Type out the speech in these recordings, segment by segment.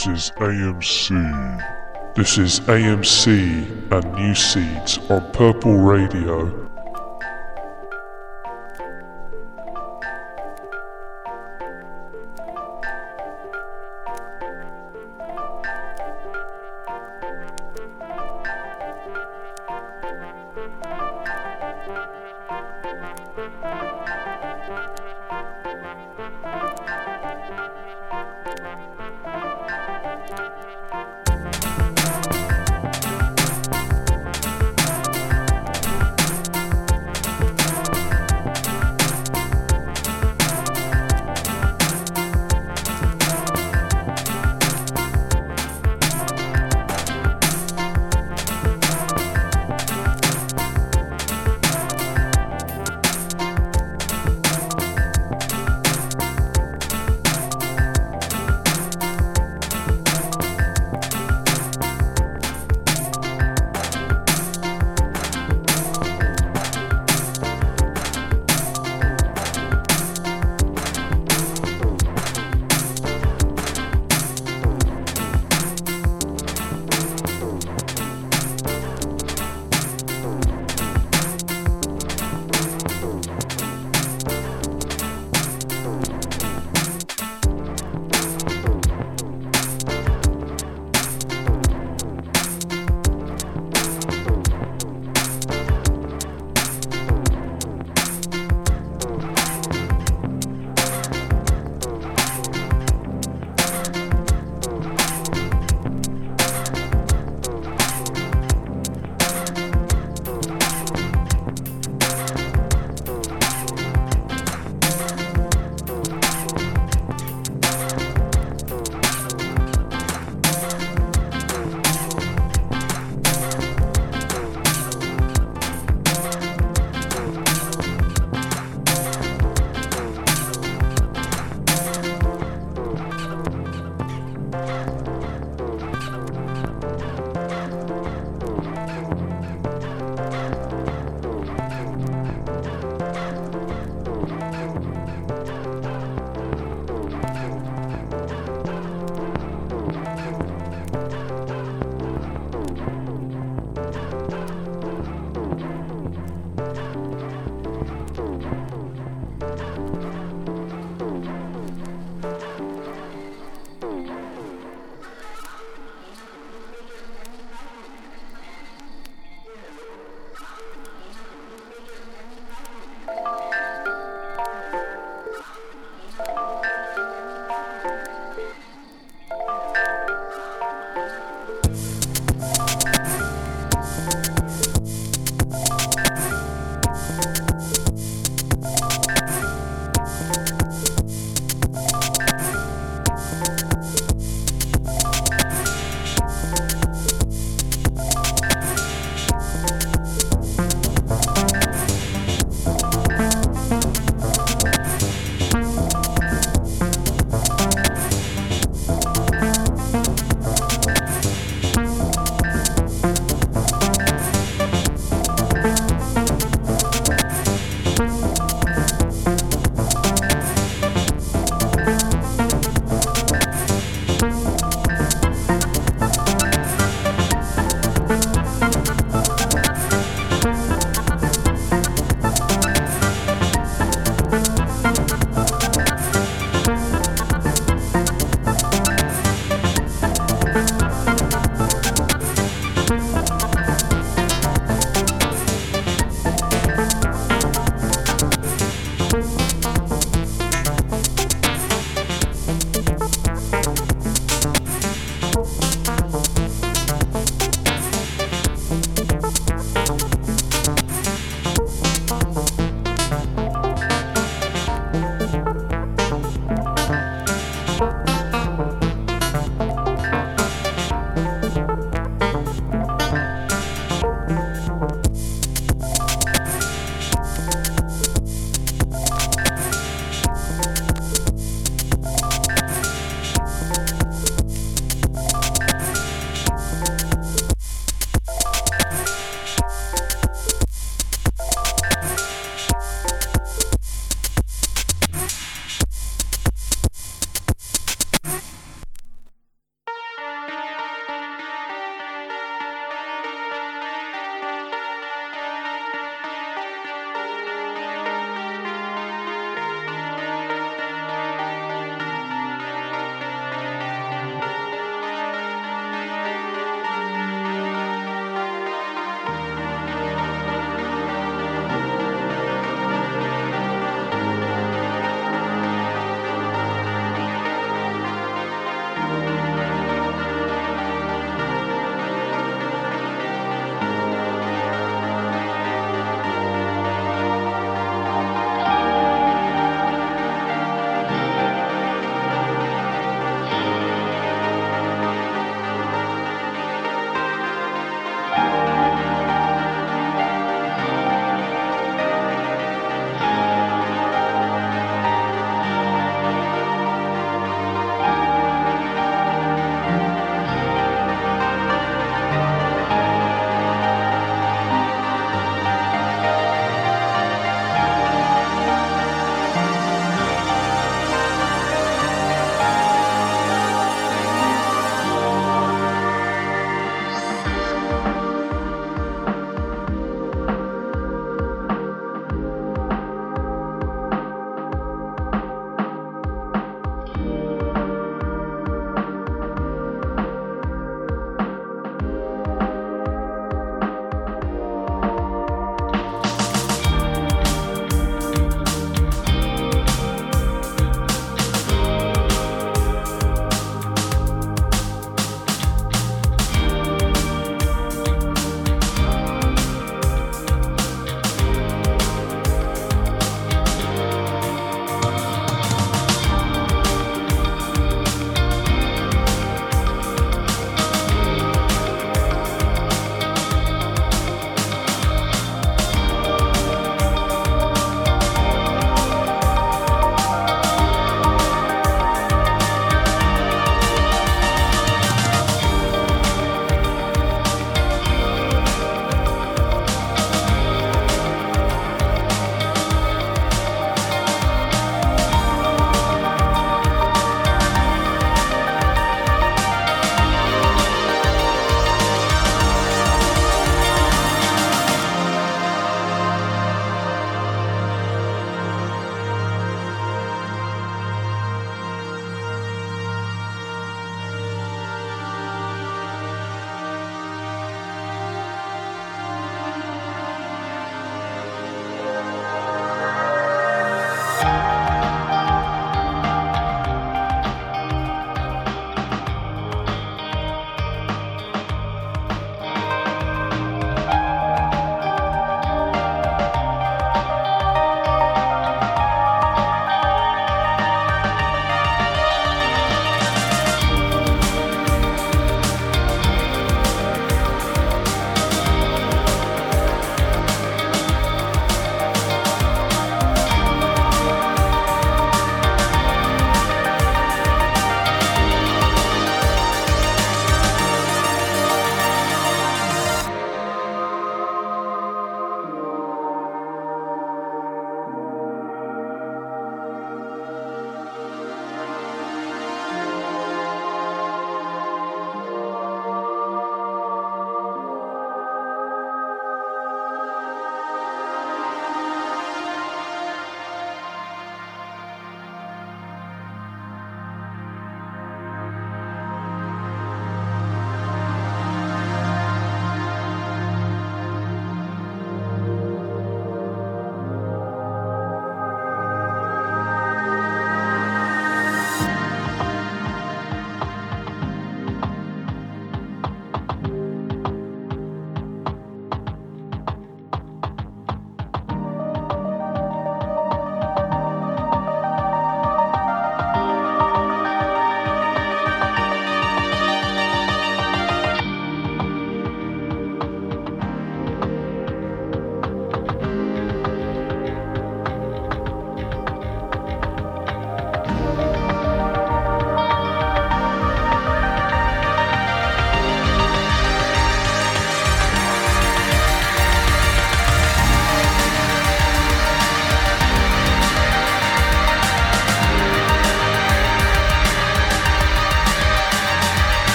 This is AMC. This is AMC and New Seeds on Purple Radio.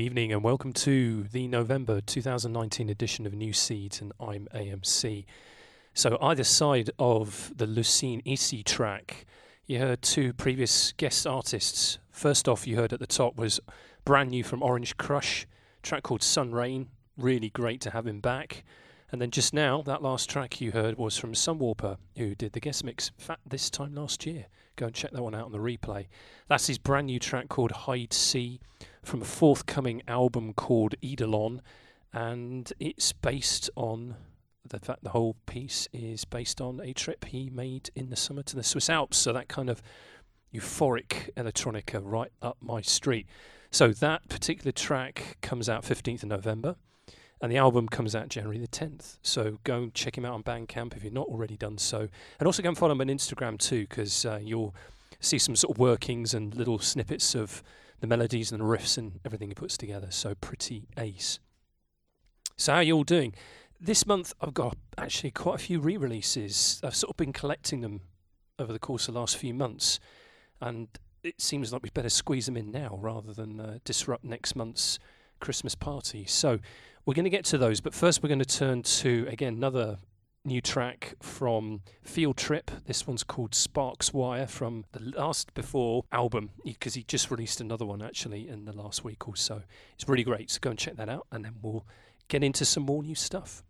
Good evening and welcome to the November 2019 edition of New Seeds, and I'm AMC. So, either side of the Lucine Ici track, you heard two previous guest artists. First off, you heard at the top was brand new from Orange Crush, track called Sun Rain. Really great to have him back. And then just now, that last track you heard was from Sunwarper, who did the guest mix this time last year. Go and check that one out on the replay. That's his brand new track called Heidsee from a forthcoming album called Idolon, and it's based on the fact the whole piece is based on a trip he made in the summer to the Swiss Alps. So that kind of euphoric electronica right up my street. So that particular track comes out 15th of November. And the album comes out January the 10th. So go and check him out on Bandcamp if you've not already done so. And also go and follow him on Instagram too, because uh, you'll see some sort of workings and little snippets of the melodies and the riffs and everything he puts together. So pretty ace. So how are you all doing? This month I've got actually quite a few re-releases. I've sort of been collecting them over the course of the last few months, and it seems like we'd better squeeze them in now rather than uh, disrupt next month's Christmas party. So we're going to get to those, but first we're going to turn to again another new track from Field Trip. This one's called Sparks Wire from the last before album because he just released another one actually in the last week or so. It's really great. So go and check that out and then we'll get into some more new stuff.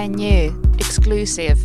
Brand new, exclusive,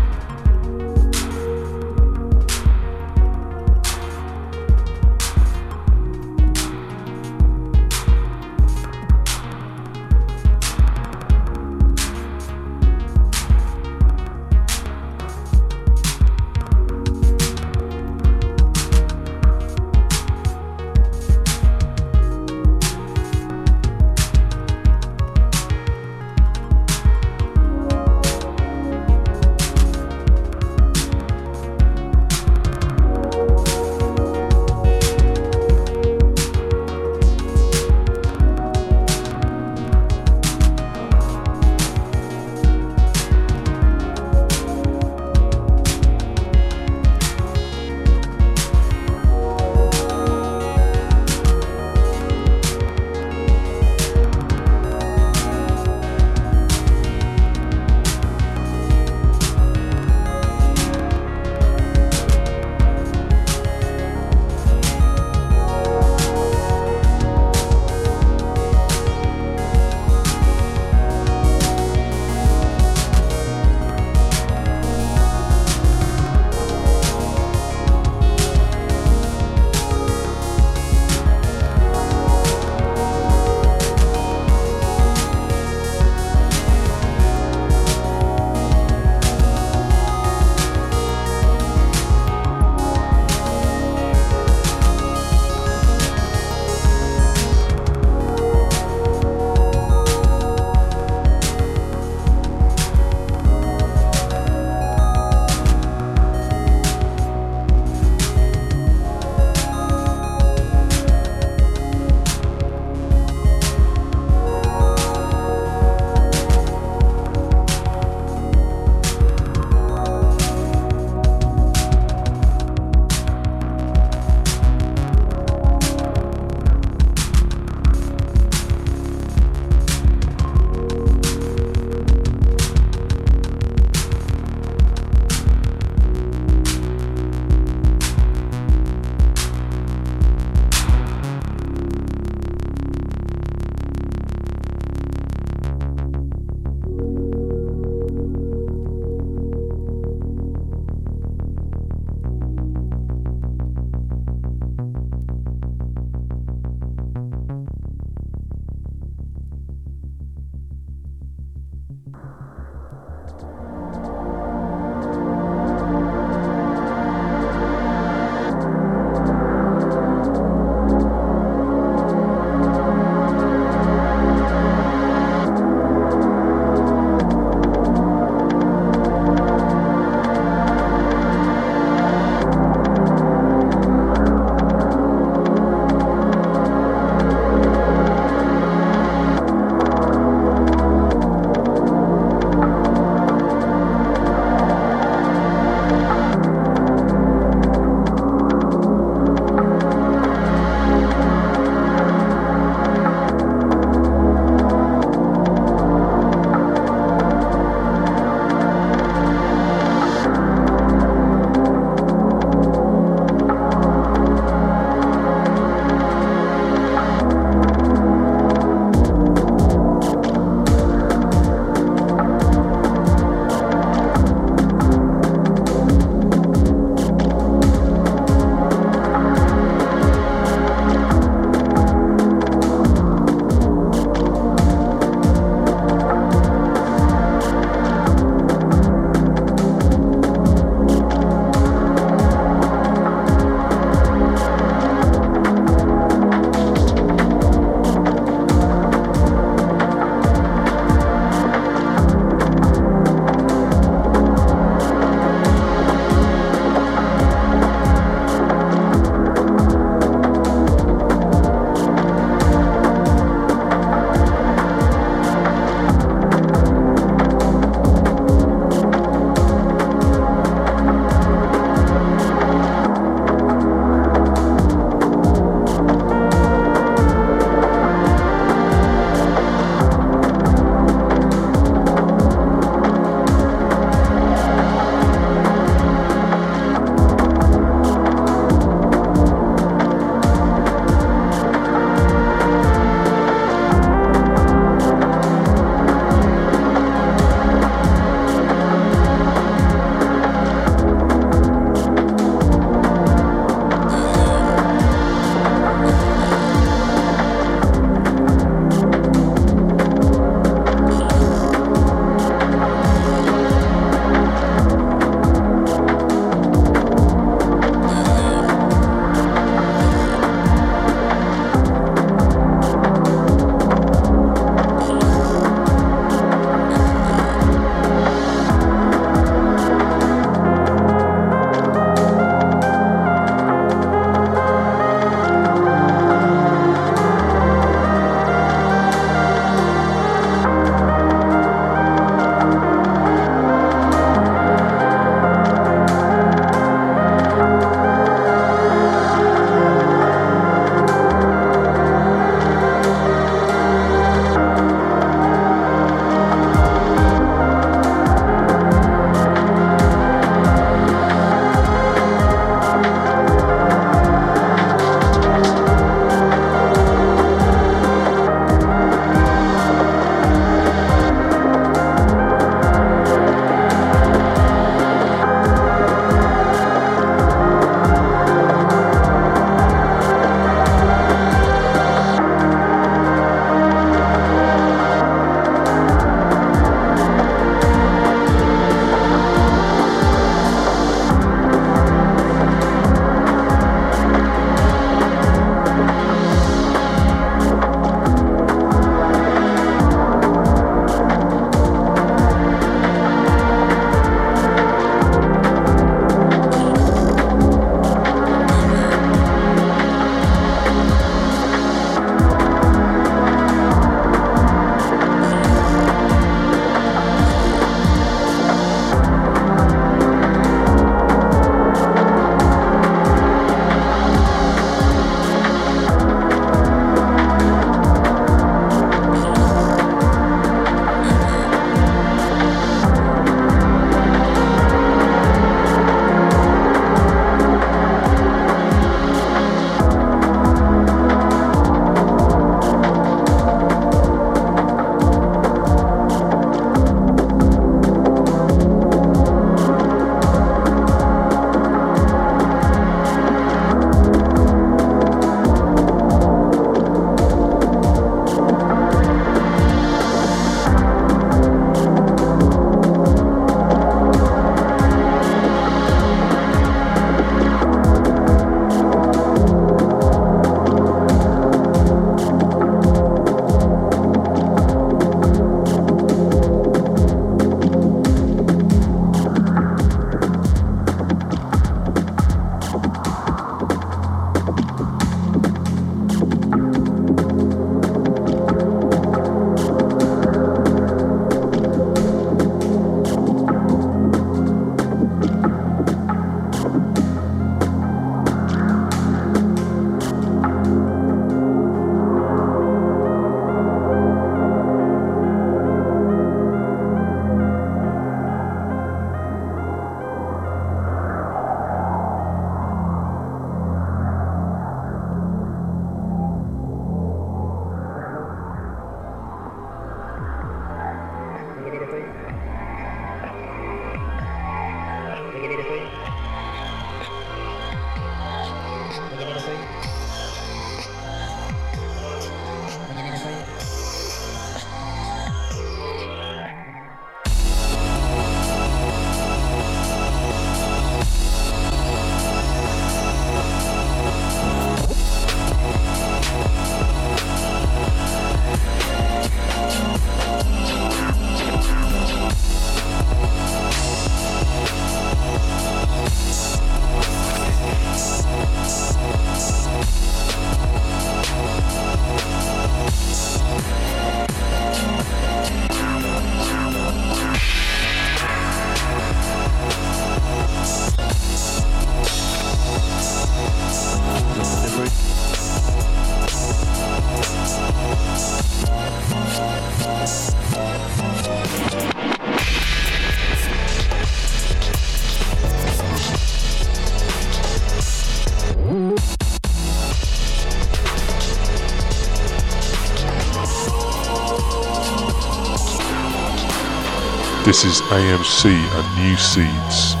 This is AMC and New Seeds.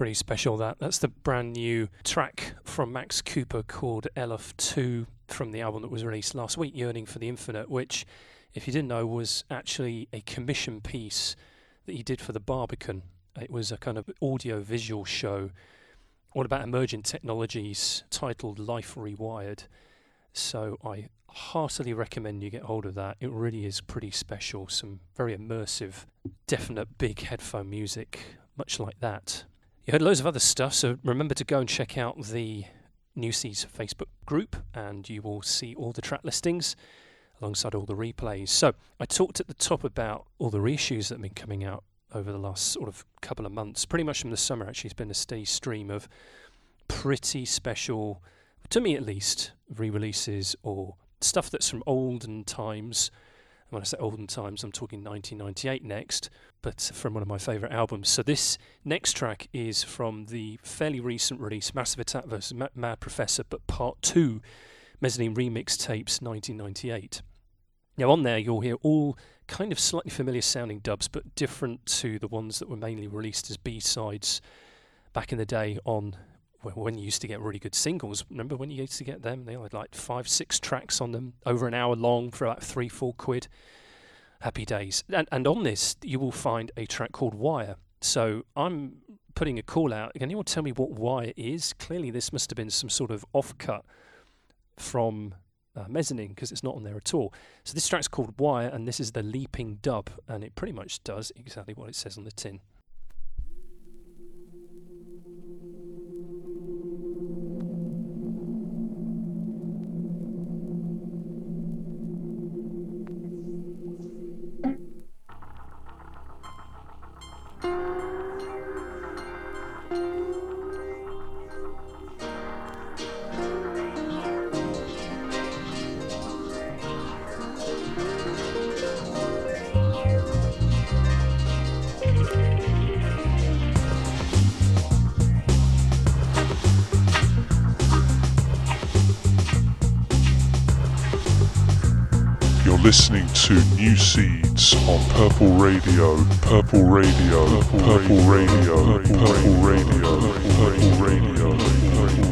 Pretty special. That that's the brand new track from Max Cooper called Aleph 2 from the album that was released last week, Yearning for the Infinite, which, if you didn't know, was actually a commission piece that he did for the Barbican. It was a kind of audio visual show all about emerging technologies titled Life Rewired. So I heartily recommend you get hold of that. It really is pretty special. Some very immersive, definite big headphone music, much like that. You heard loads of other stuff, so remember to go and check out the New Seeds Facebook group, and you will see all the track listings alongside all the replays. So I talked at the top about all the reissues that have been coming out over the last sort of couple of months, pretty much from the summer. Actually, it's been a steady stream of pretty special, to me at least, re-releases or stuff that's from olden times. When I say olden times, I'm talking 1998 next, but from one of my favourite albums. So this next track is from the fairly recent release, Massive Attack vs. Mad Professor, but part two, Mezzanine Remix Tapes 1998. Now on there, you'll hear all kind of slightly familiar sounding dubs, but different to the ones that were mainly released as B sides back in the day on when you used to get really good singles. Remember when you used to get them? They had like five, six tracks on them, over an hour long for about three, four quid. Happy days. And, and on this, you will find a track called Wire. So I'm putting a call out. Can anyone tell me what Wire is? Clearly, this must have been some sort of offcut from uh, mezzanine because it's not on there at all. So this track's called Wire, and this is the Leaping Dub, and it pretty much does exactly what it says on the tin. Listening to New Seeds on Purple Radio, Purple Radio, Purple Radio, Purple Radio, Purple Radio, Purple Radio.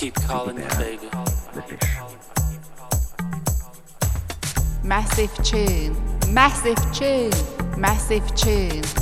keep calling me baby. Massive tune, massive tune, massive tune.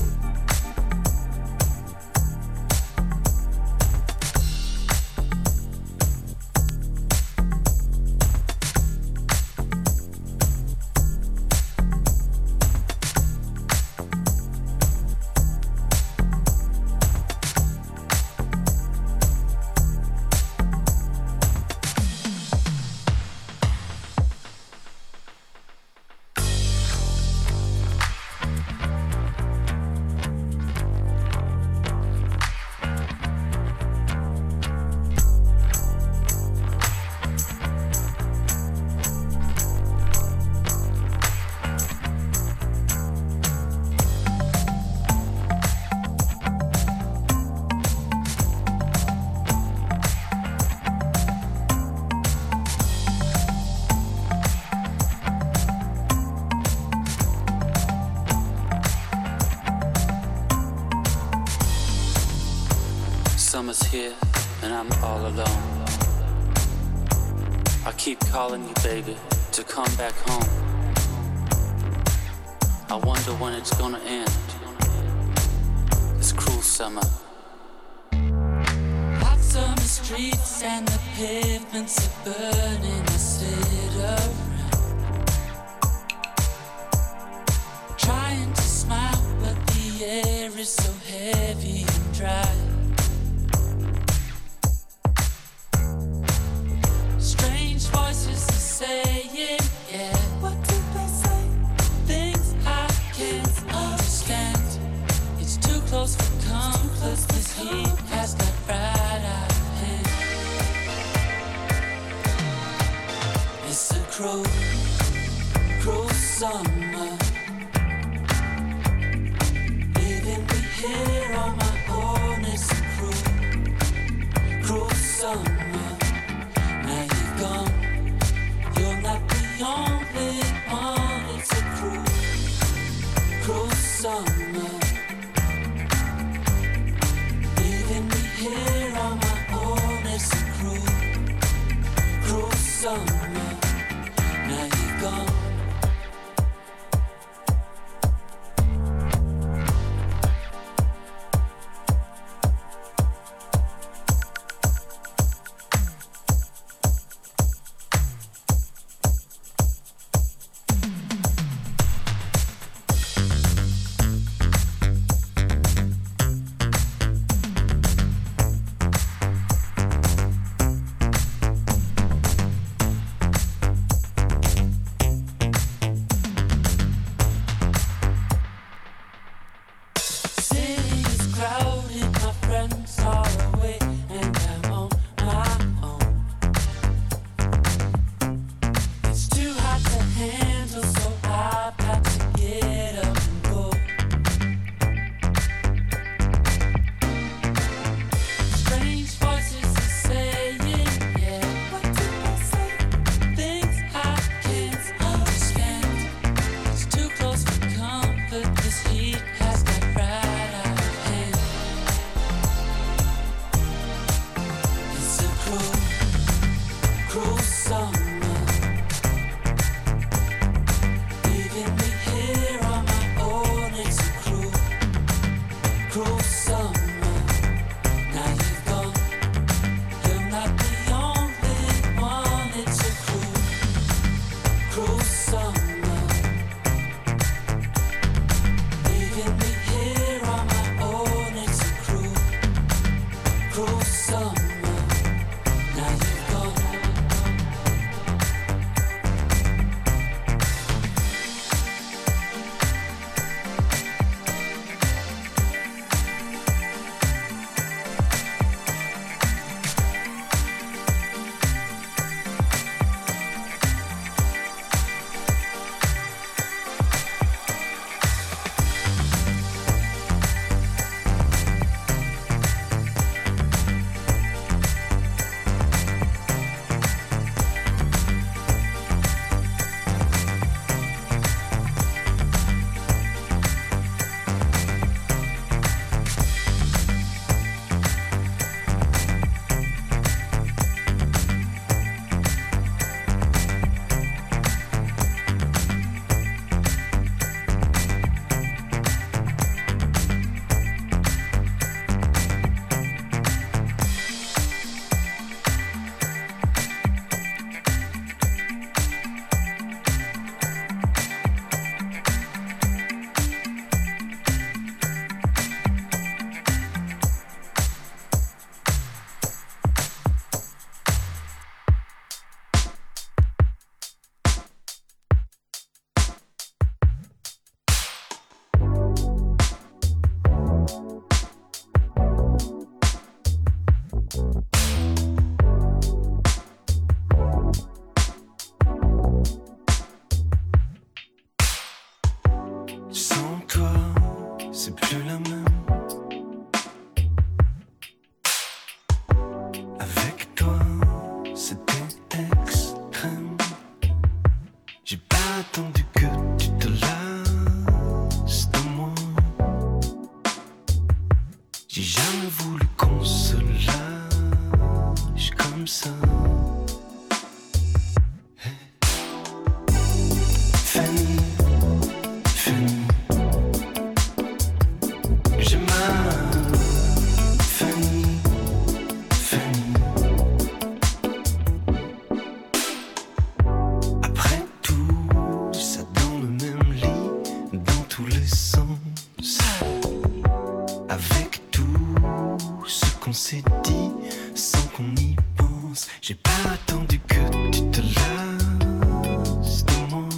J'ai pas attendu que tu te lasses de moi.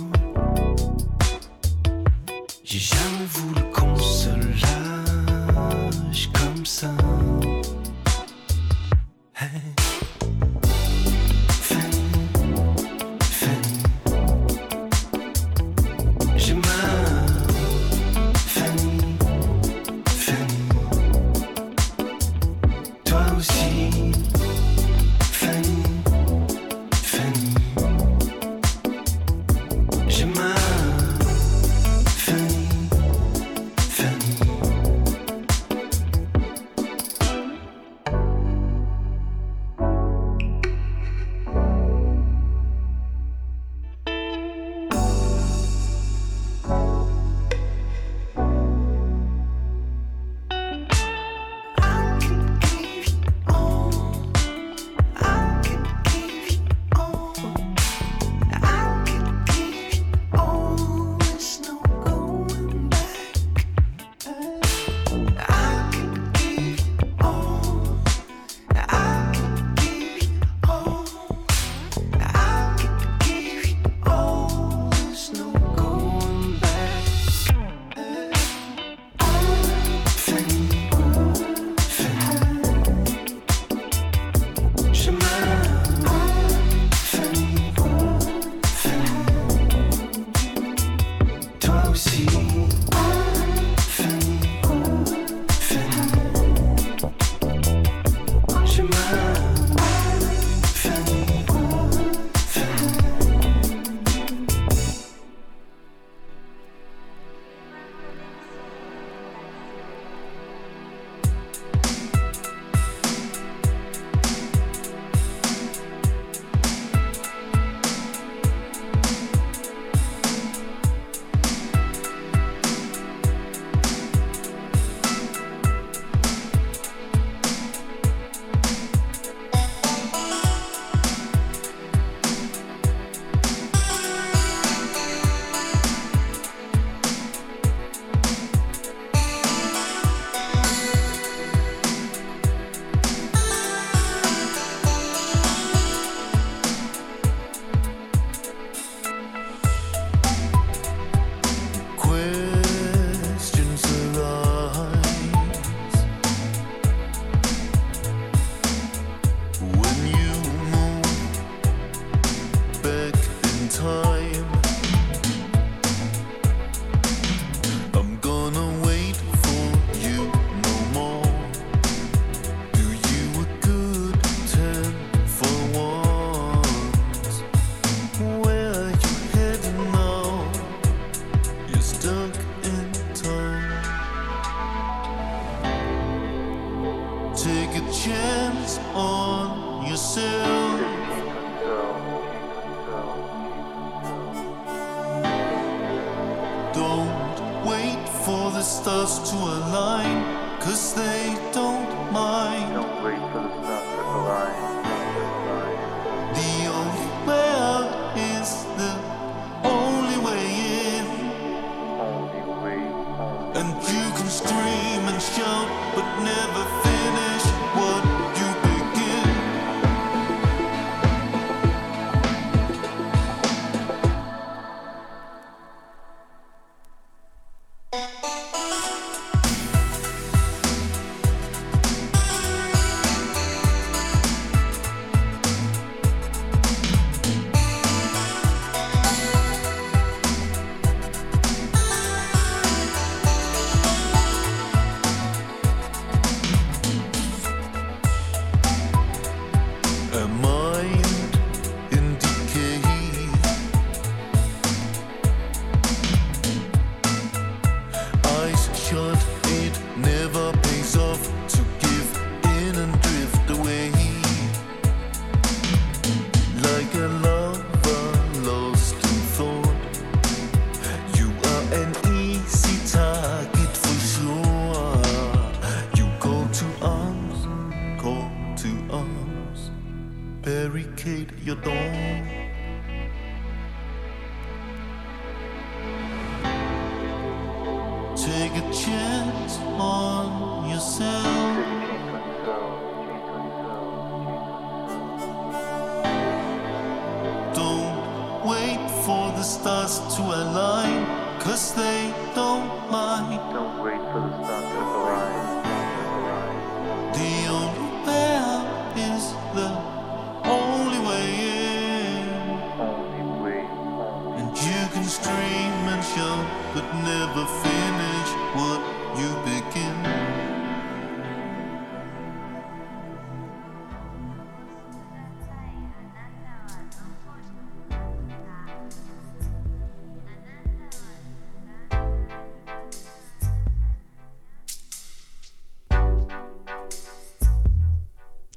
J'ai jamais voulu qu'on se lâche comme ça.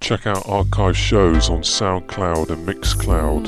Check out archive shows on SoundCloud and Mixcloud.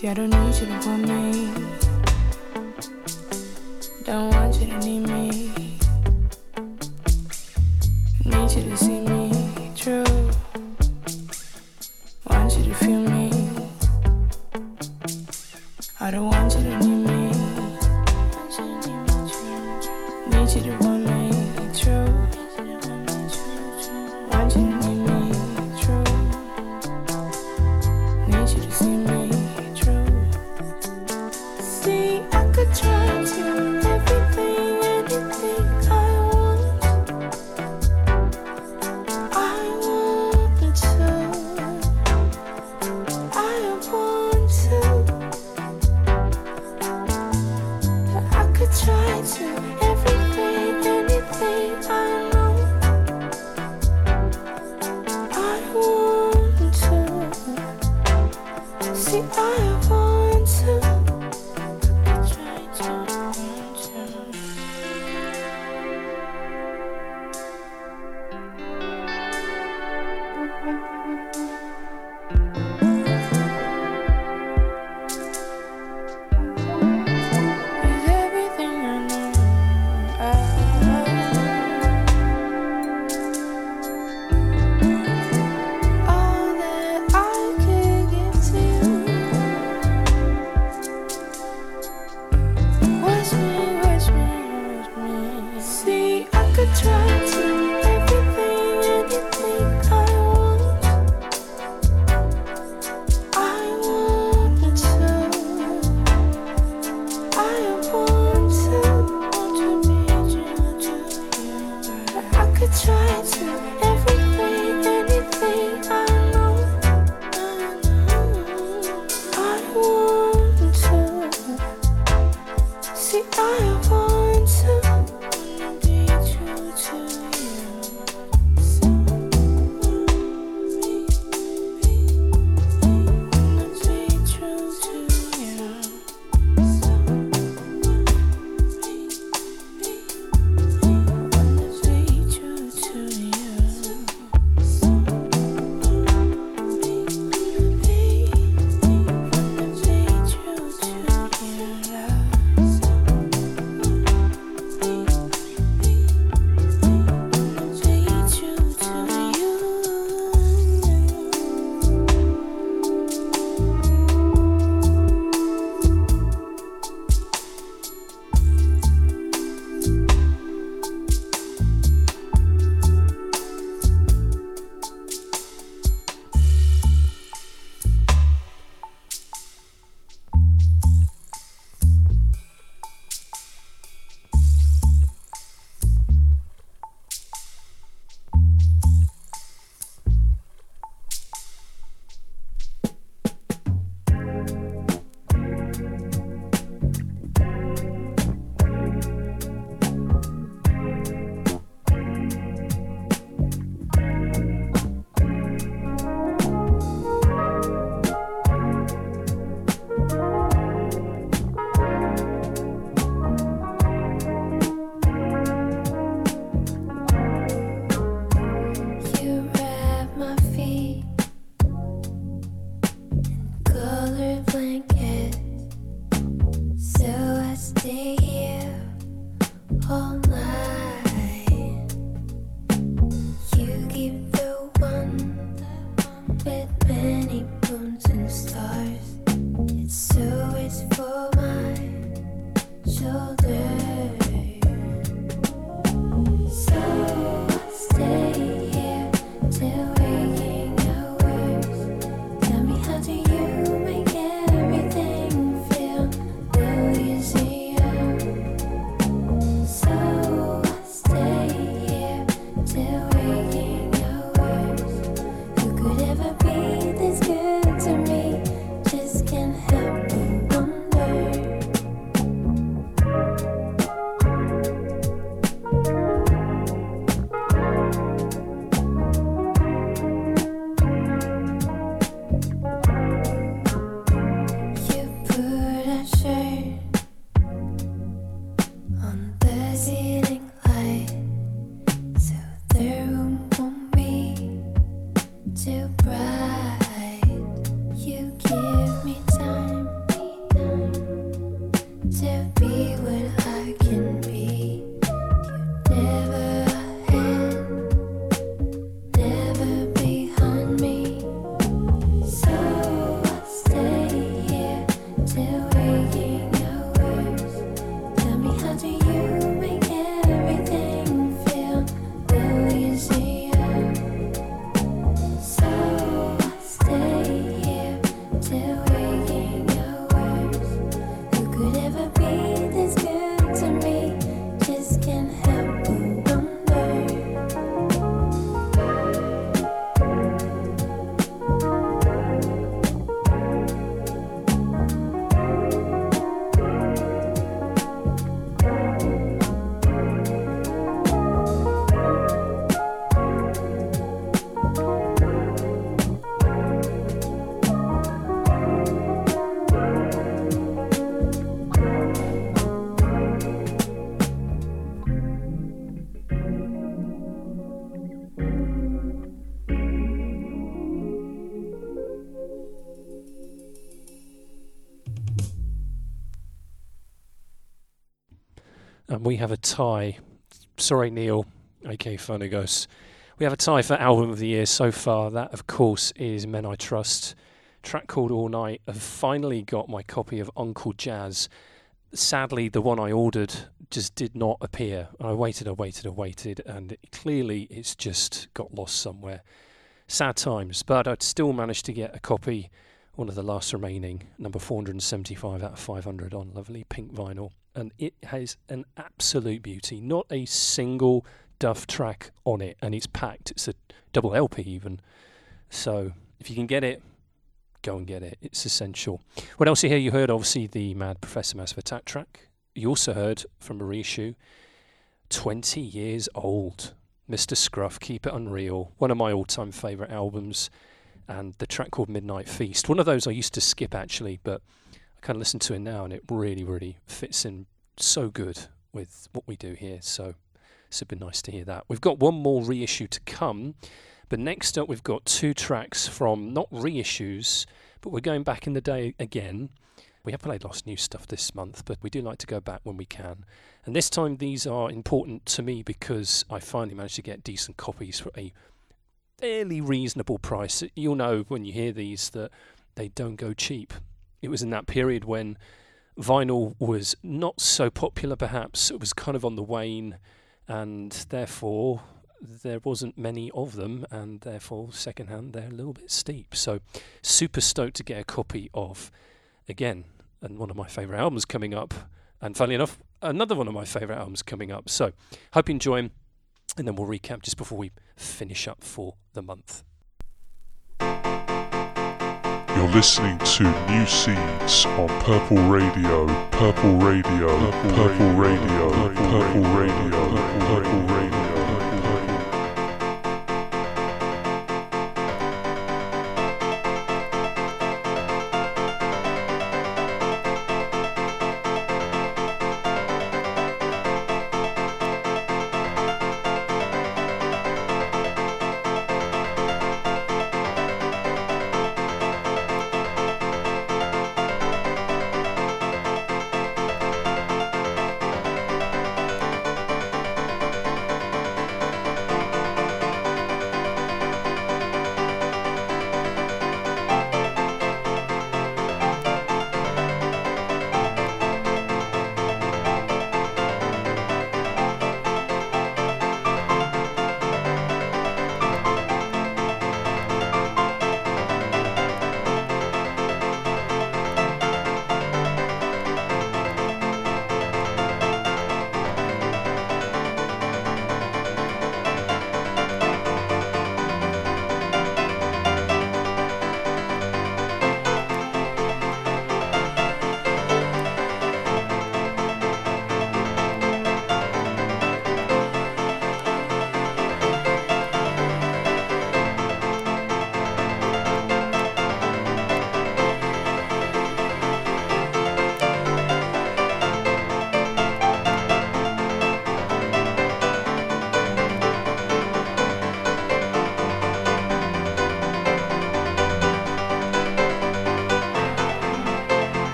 See, I don't need you to want me. Don't want you to need me. Need you to see me. We have a tie. Sorry, Neil, aka Phonogos. We have a tie for album of the year so far. That, of course, is Men I Trust. Track called All Night. I've finally got my copy of Uncle Jazz. Sadly, the one I ordered just did not appear. I waited, I waited, I waited, and it, clearly it's just got lost somewhere. Sad times, but I'd still managed to get a copy, one of the last remaining, number 475 out of 500 on lovely pink vinyl. And it has an absolute beauty. Not a single Duff track on it, and it's packed. It's a double LP even. So if you can get it, go and get it. It's essential. What else you hear? You heard obviously the Mad Professor Massive Attack track. You also heard from a reissue, 20 years old. Mr. Scruff, Keep It Unreal, one of my all time favourite albums, and the track called Midnight Feast. One of those I used to skip actually, but I kind of listen to it now and it really, really fits in so good with what we do here. So it's been nice to hear that. We've got one more reissue to come, but next up we've got two tracks from not reissues, but we're going back in the day again. We have played lots of new stuff this month, but we do like to go back when we can. And this time these are important to me because I finally managed to get decent copies for a fairly reasonable price. You'll know when you hear these that they don't go cheap. It was in that period when vinyl was not so popular, perhaps. It was kind of on the wane, and therefore there wasn't many of them, and therefore secondhand they're a little bit steep. So, super stoked to get a copy of again, and one of my favourite albums coming up. And funnily enough, another one of my favourite albums coming up. So, hope you enjoy them, and then we'll recap just before we finish up for the month. You're listening to New Seeds on Purple Radio, Purple Radio, Purple Radio, Purple Radio, Purple Radio. Thank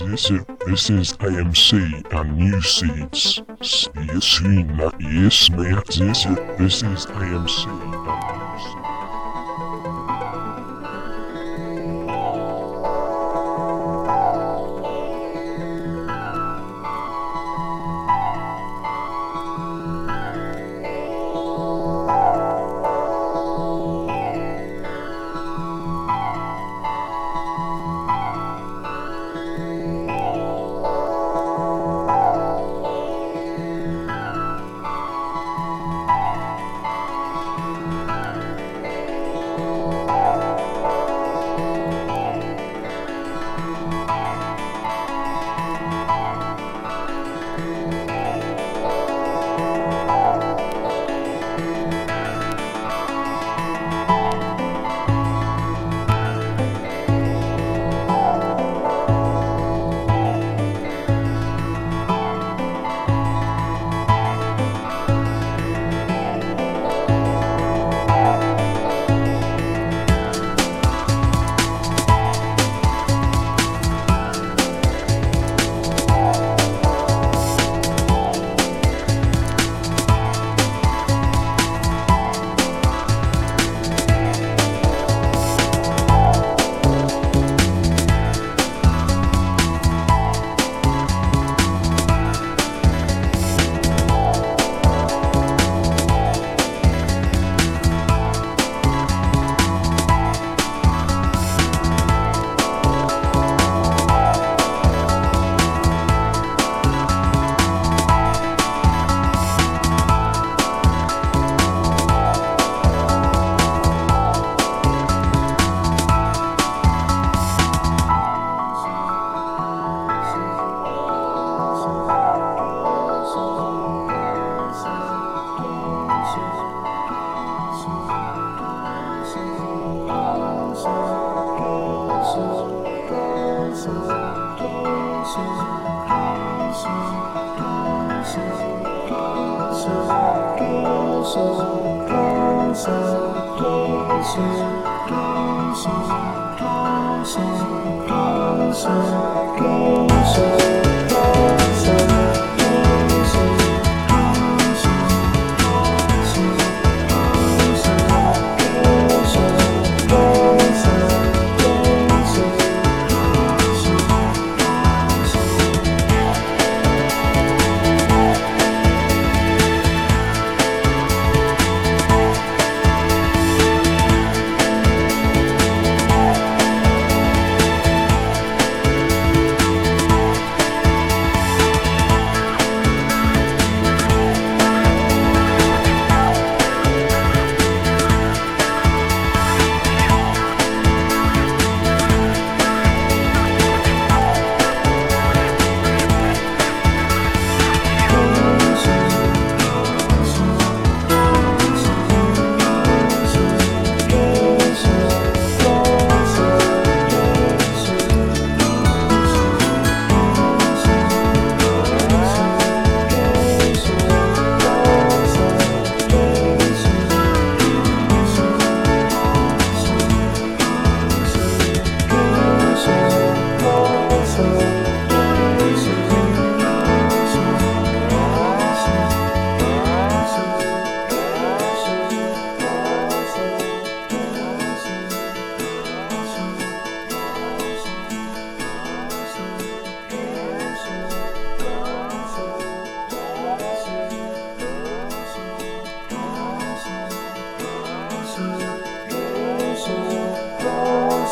This is, this is AMC and New Seeds. Yes. Yes, mate. This this is AMC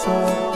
Thank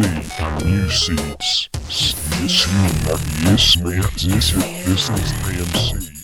seat, New Seeds. Yes, you, yes, ma'am, yes, this is the MC.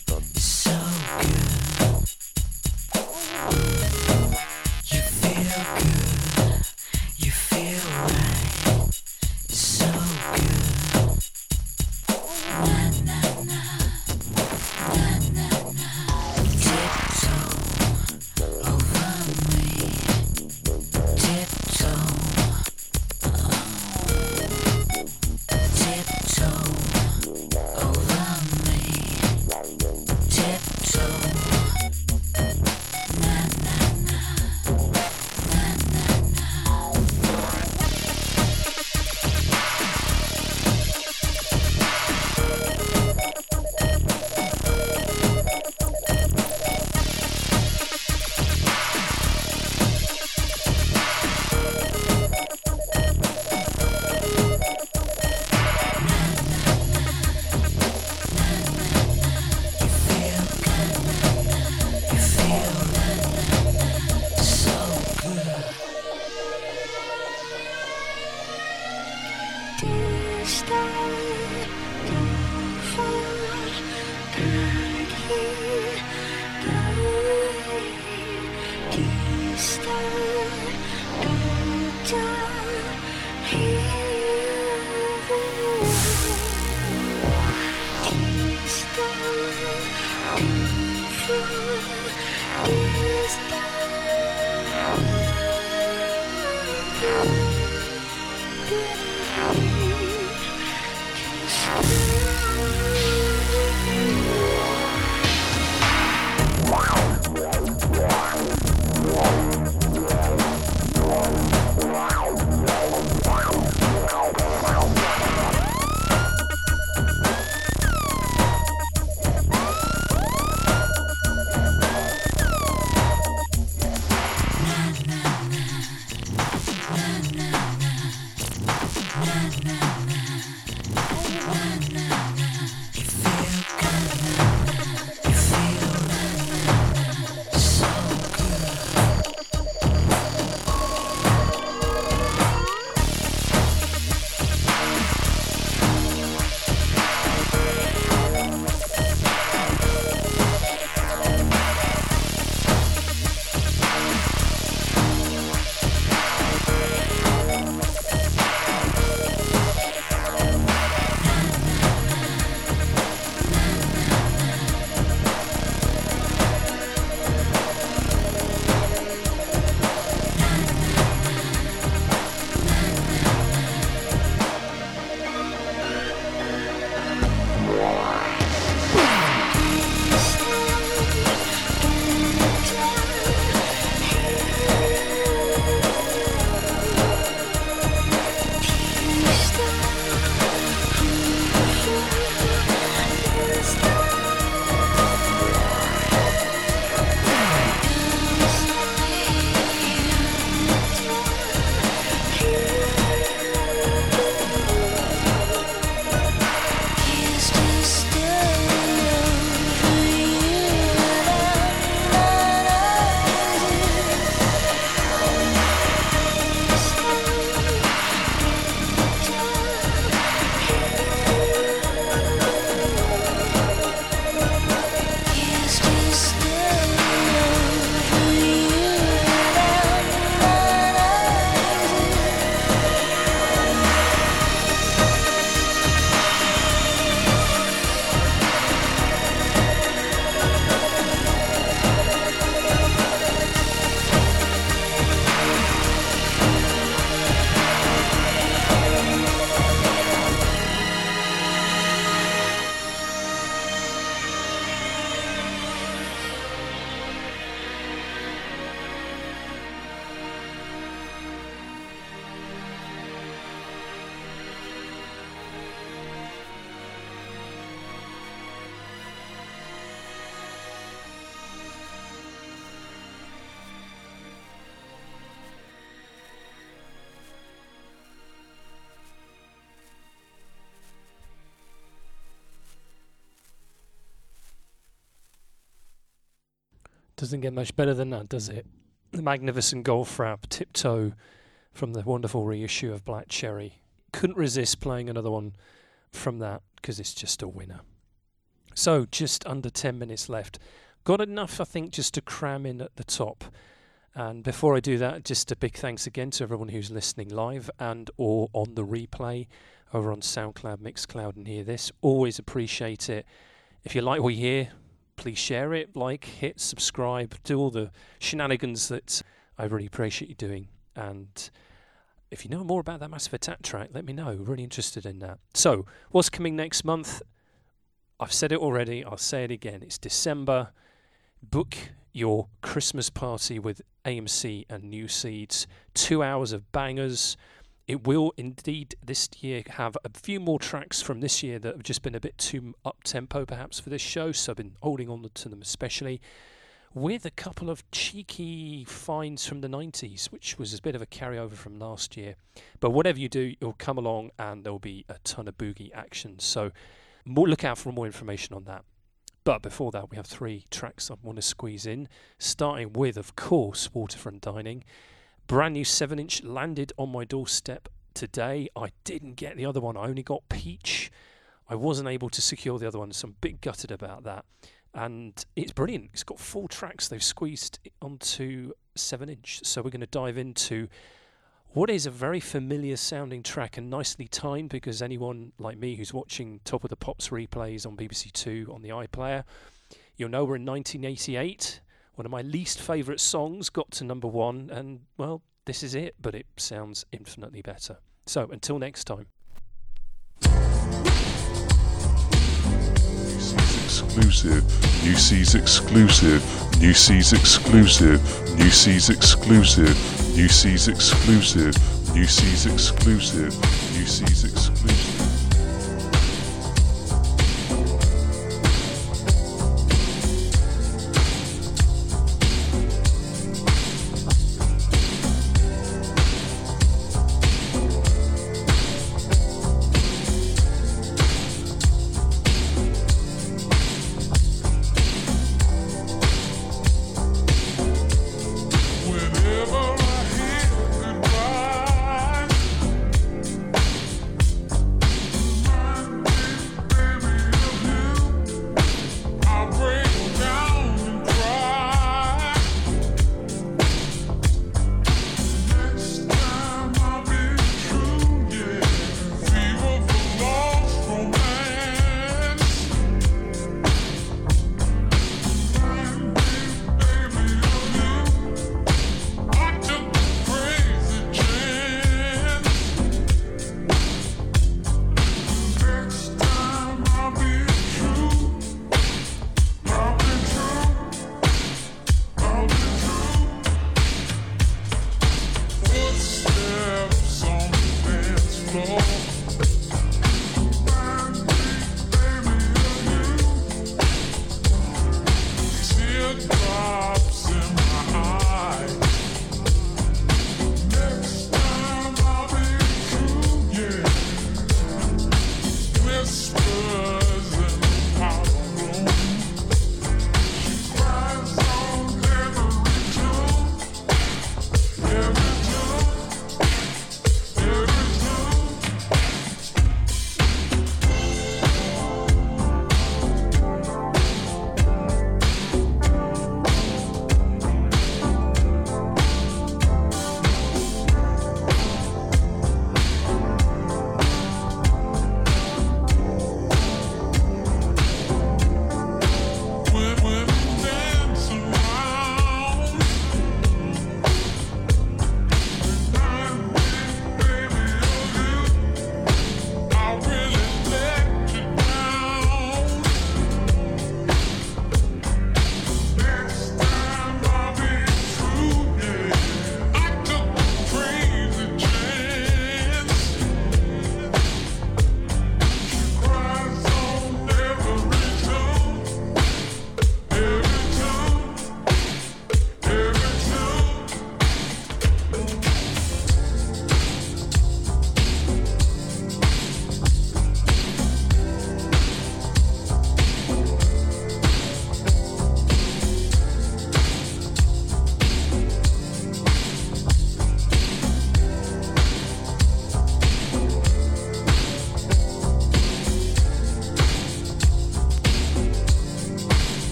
much better than that, does it? The magnificent golf wrap, tiptoe from the wonderful reissue of Black Cherry. Couldn't resist playing another one from that because it's just a winner. So, just under 10 minutes left. Got enough, I think, just to cram in at the top. And before I do that, just a big thanks again to everyone who's listening live and or on the replay over on SoundCloud, Mixcloud, and Hear This. Always appreciate it. If you like what you hear, please share it, like, hit subscribe, do all the shenanigans that I really appreciate you doing. And if you know more about that Massive Attack track, let me know. Really interested in that. So, what's coming next month? I've said it already, I'll say it again. It's December. Book your Christmas party with AMC and New Seeds. Two hours of bangers. It will indeed this year have a few more tracks from this year that have just been a bit too up tempo, perhaps, for this show. So I've been holding on to them especially. With a couple of cheeky finds from the 90s, which was a bit of a carryover from last year. But whatever you do, you'll come along and there'll be a ton of boogie action. So more, look out for more information on that. But before that, we have three tracks I want to squeeze in, starting with, of course, Waterfront Dining. Brand new 7 inch landed on my doorstep today. I didn't get the other one, I only got Peach. I wasn't able to secure the other one, so I'm a bit gutted about that. And it's brilliant. It's got four tracks they've squeezed onto 7 inch. So we're going to dive into what is a very familiar sounding track and nicely timed because anyone like me who's watching Top of the Pops replays on BBC Two on the iPlayer, you'll know we're in 1988. One of my least favourite songs got to number one, and well, this is it, but it sounds infinitely better. So until next time. exclusive, New Seeds exclusive, New Seeds exclusive, New Seeds exclusive, New Seeds exclusive, New Seeds exclusive, New Seeds exclusive.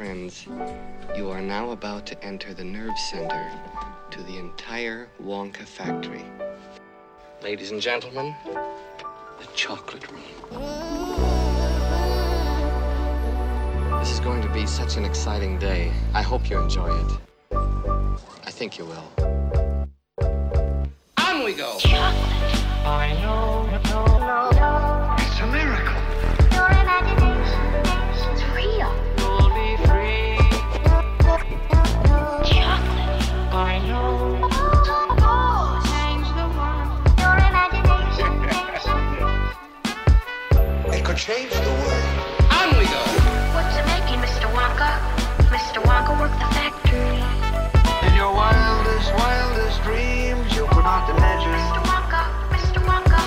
Friends, you are now about to enter the nerve center to the entire Wonka factory. Ladies and gentlemen, the chocolate room. This is going to be such an exciting day. I hope you enjoy it. I think you will. On we go! Chocolate. I know, It's a miracle. Change the world. On we go! What's it making, Mr. Wonka? Mr. Wonka work the factory. In your wildest, wildest dreams, you could not imagine. Mr. Wonka, Mr. Wonka.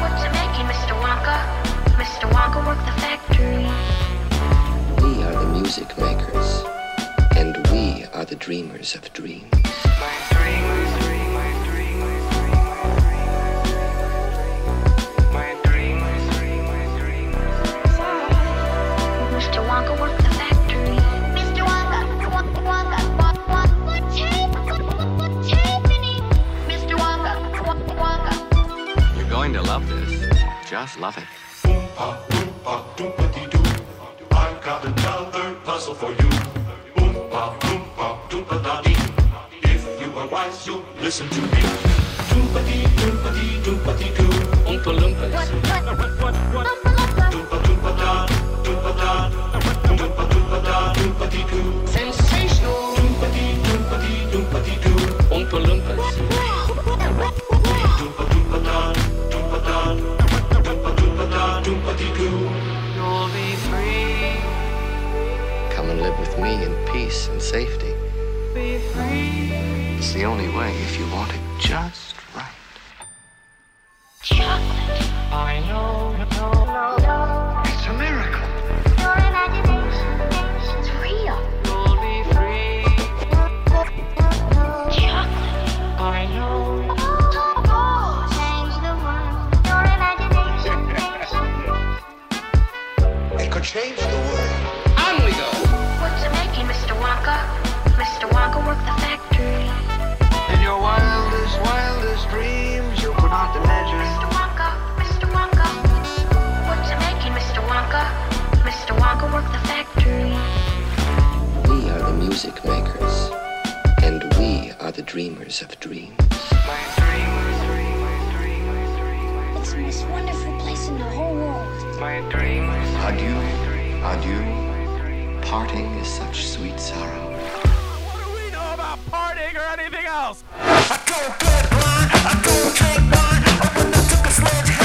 What's it making, Mr. Wonka? Mr. Wonka work the factory. We are the music makers, and we are the dreamers of dreams. My dream, Just love it. I've got another puzzle for you. Oompa, loompa, doompa da dee. If you are wise, you'll listen to me. Doompa dee, doompa dee, doompa dee doo. Oompa Loompas. What, what, what, what? Doompa doompa da, doompa da. Doompa doompa da, doompa the only way if you want it the dreamers of dreams. My dream, my dream, my dream, my dream, my It's the most wonderful place in the whole world. My dream, my dream, Adieu, my dream, adieu. my dream. Parting is such sweet sorrow. Better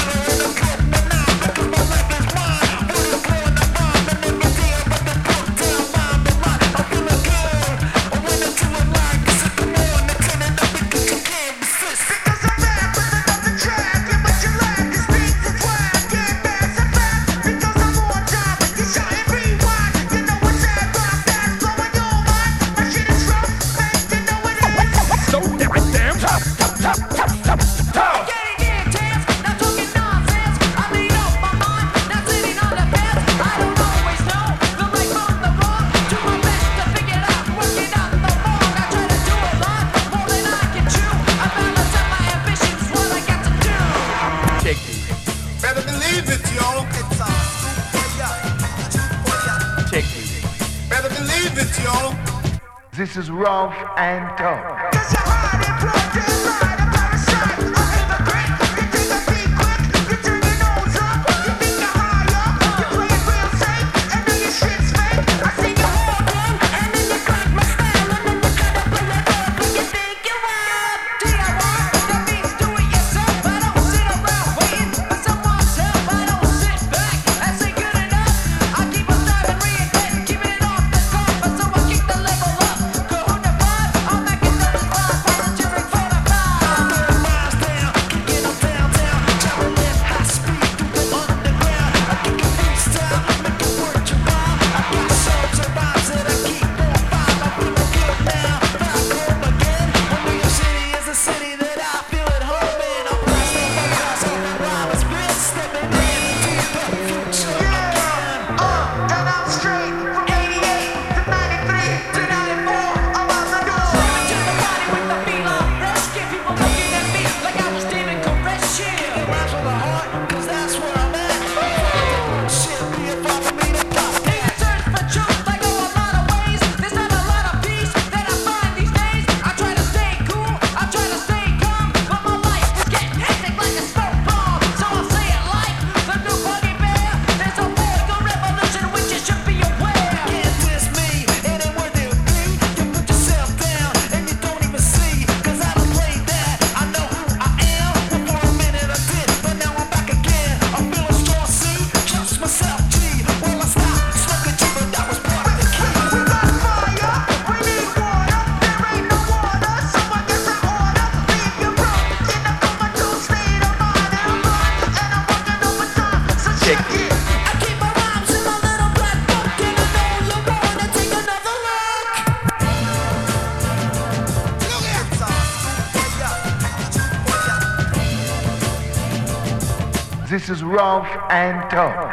is rough and tough.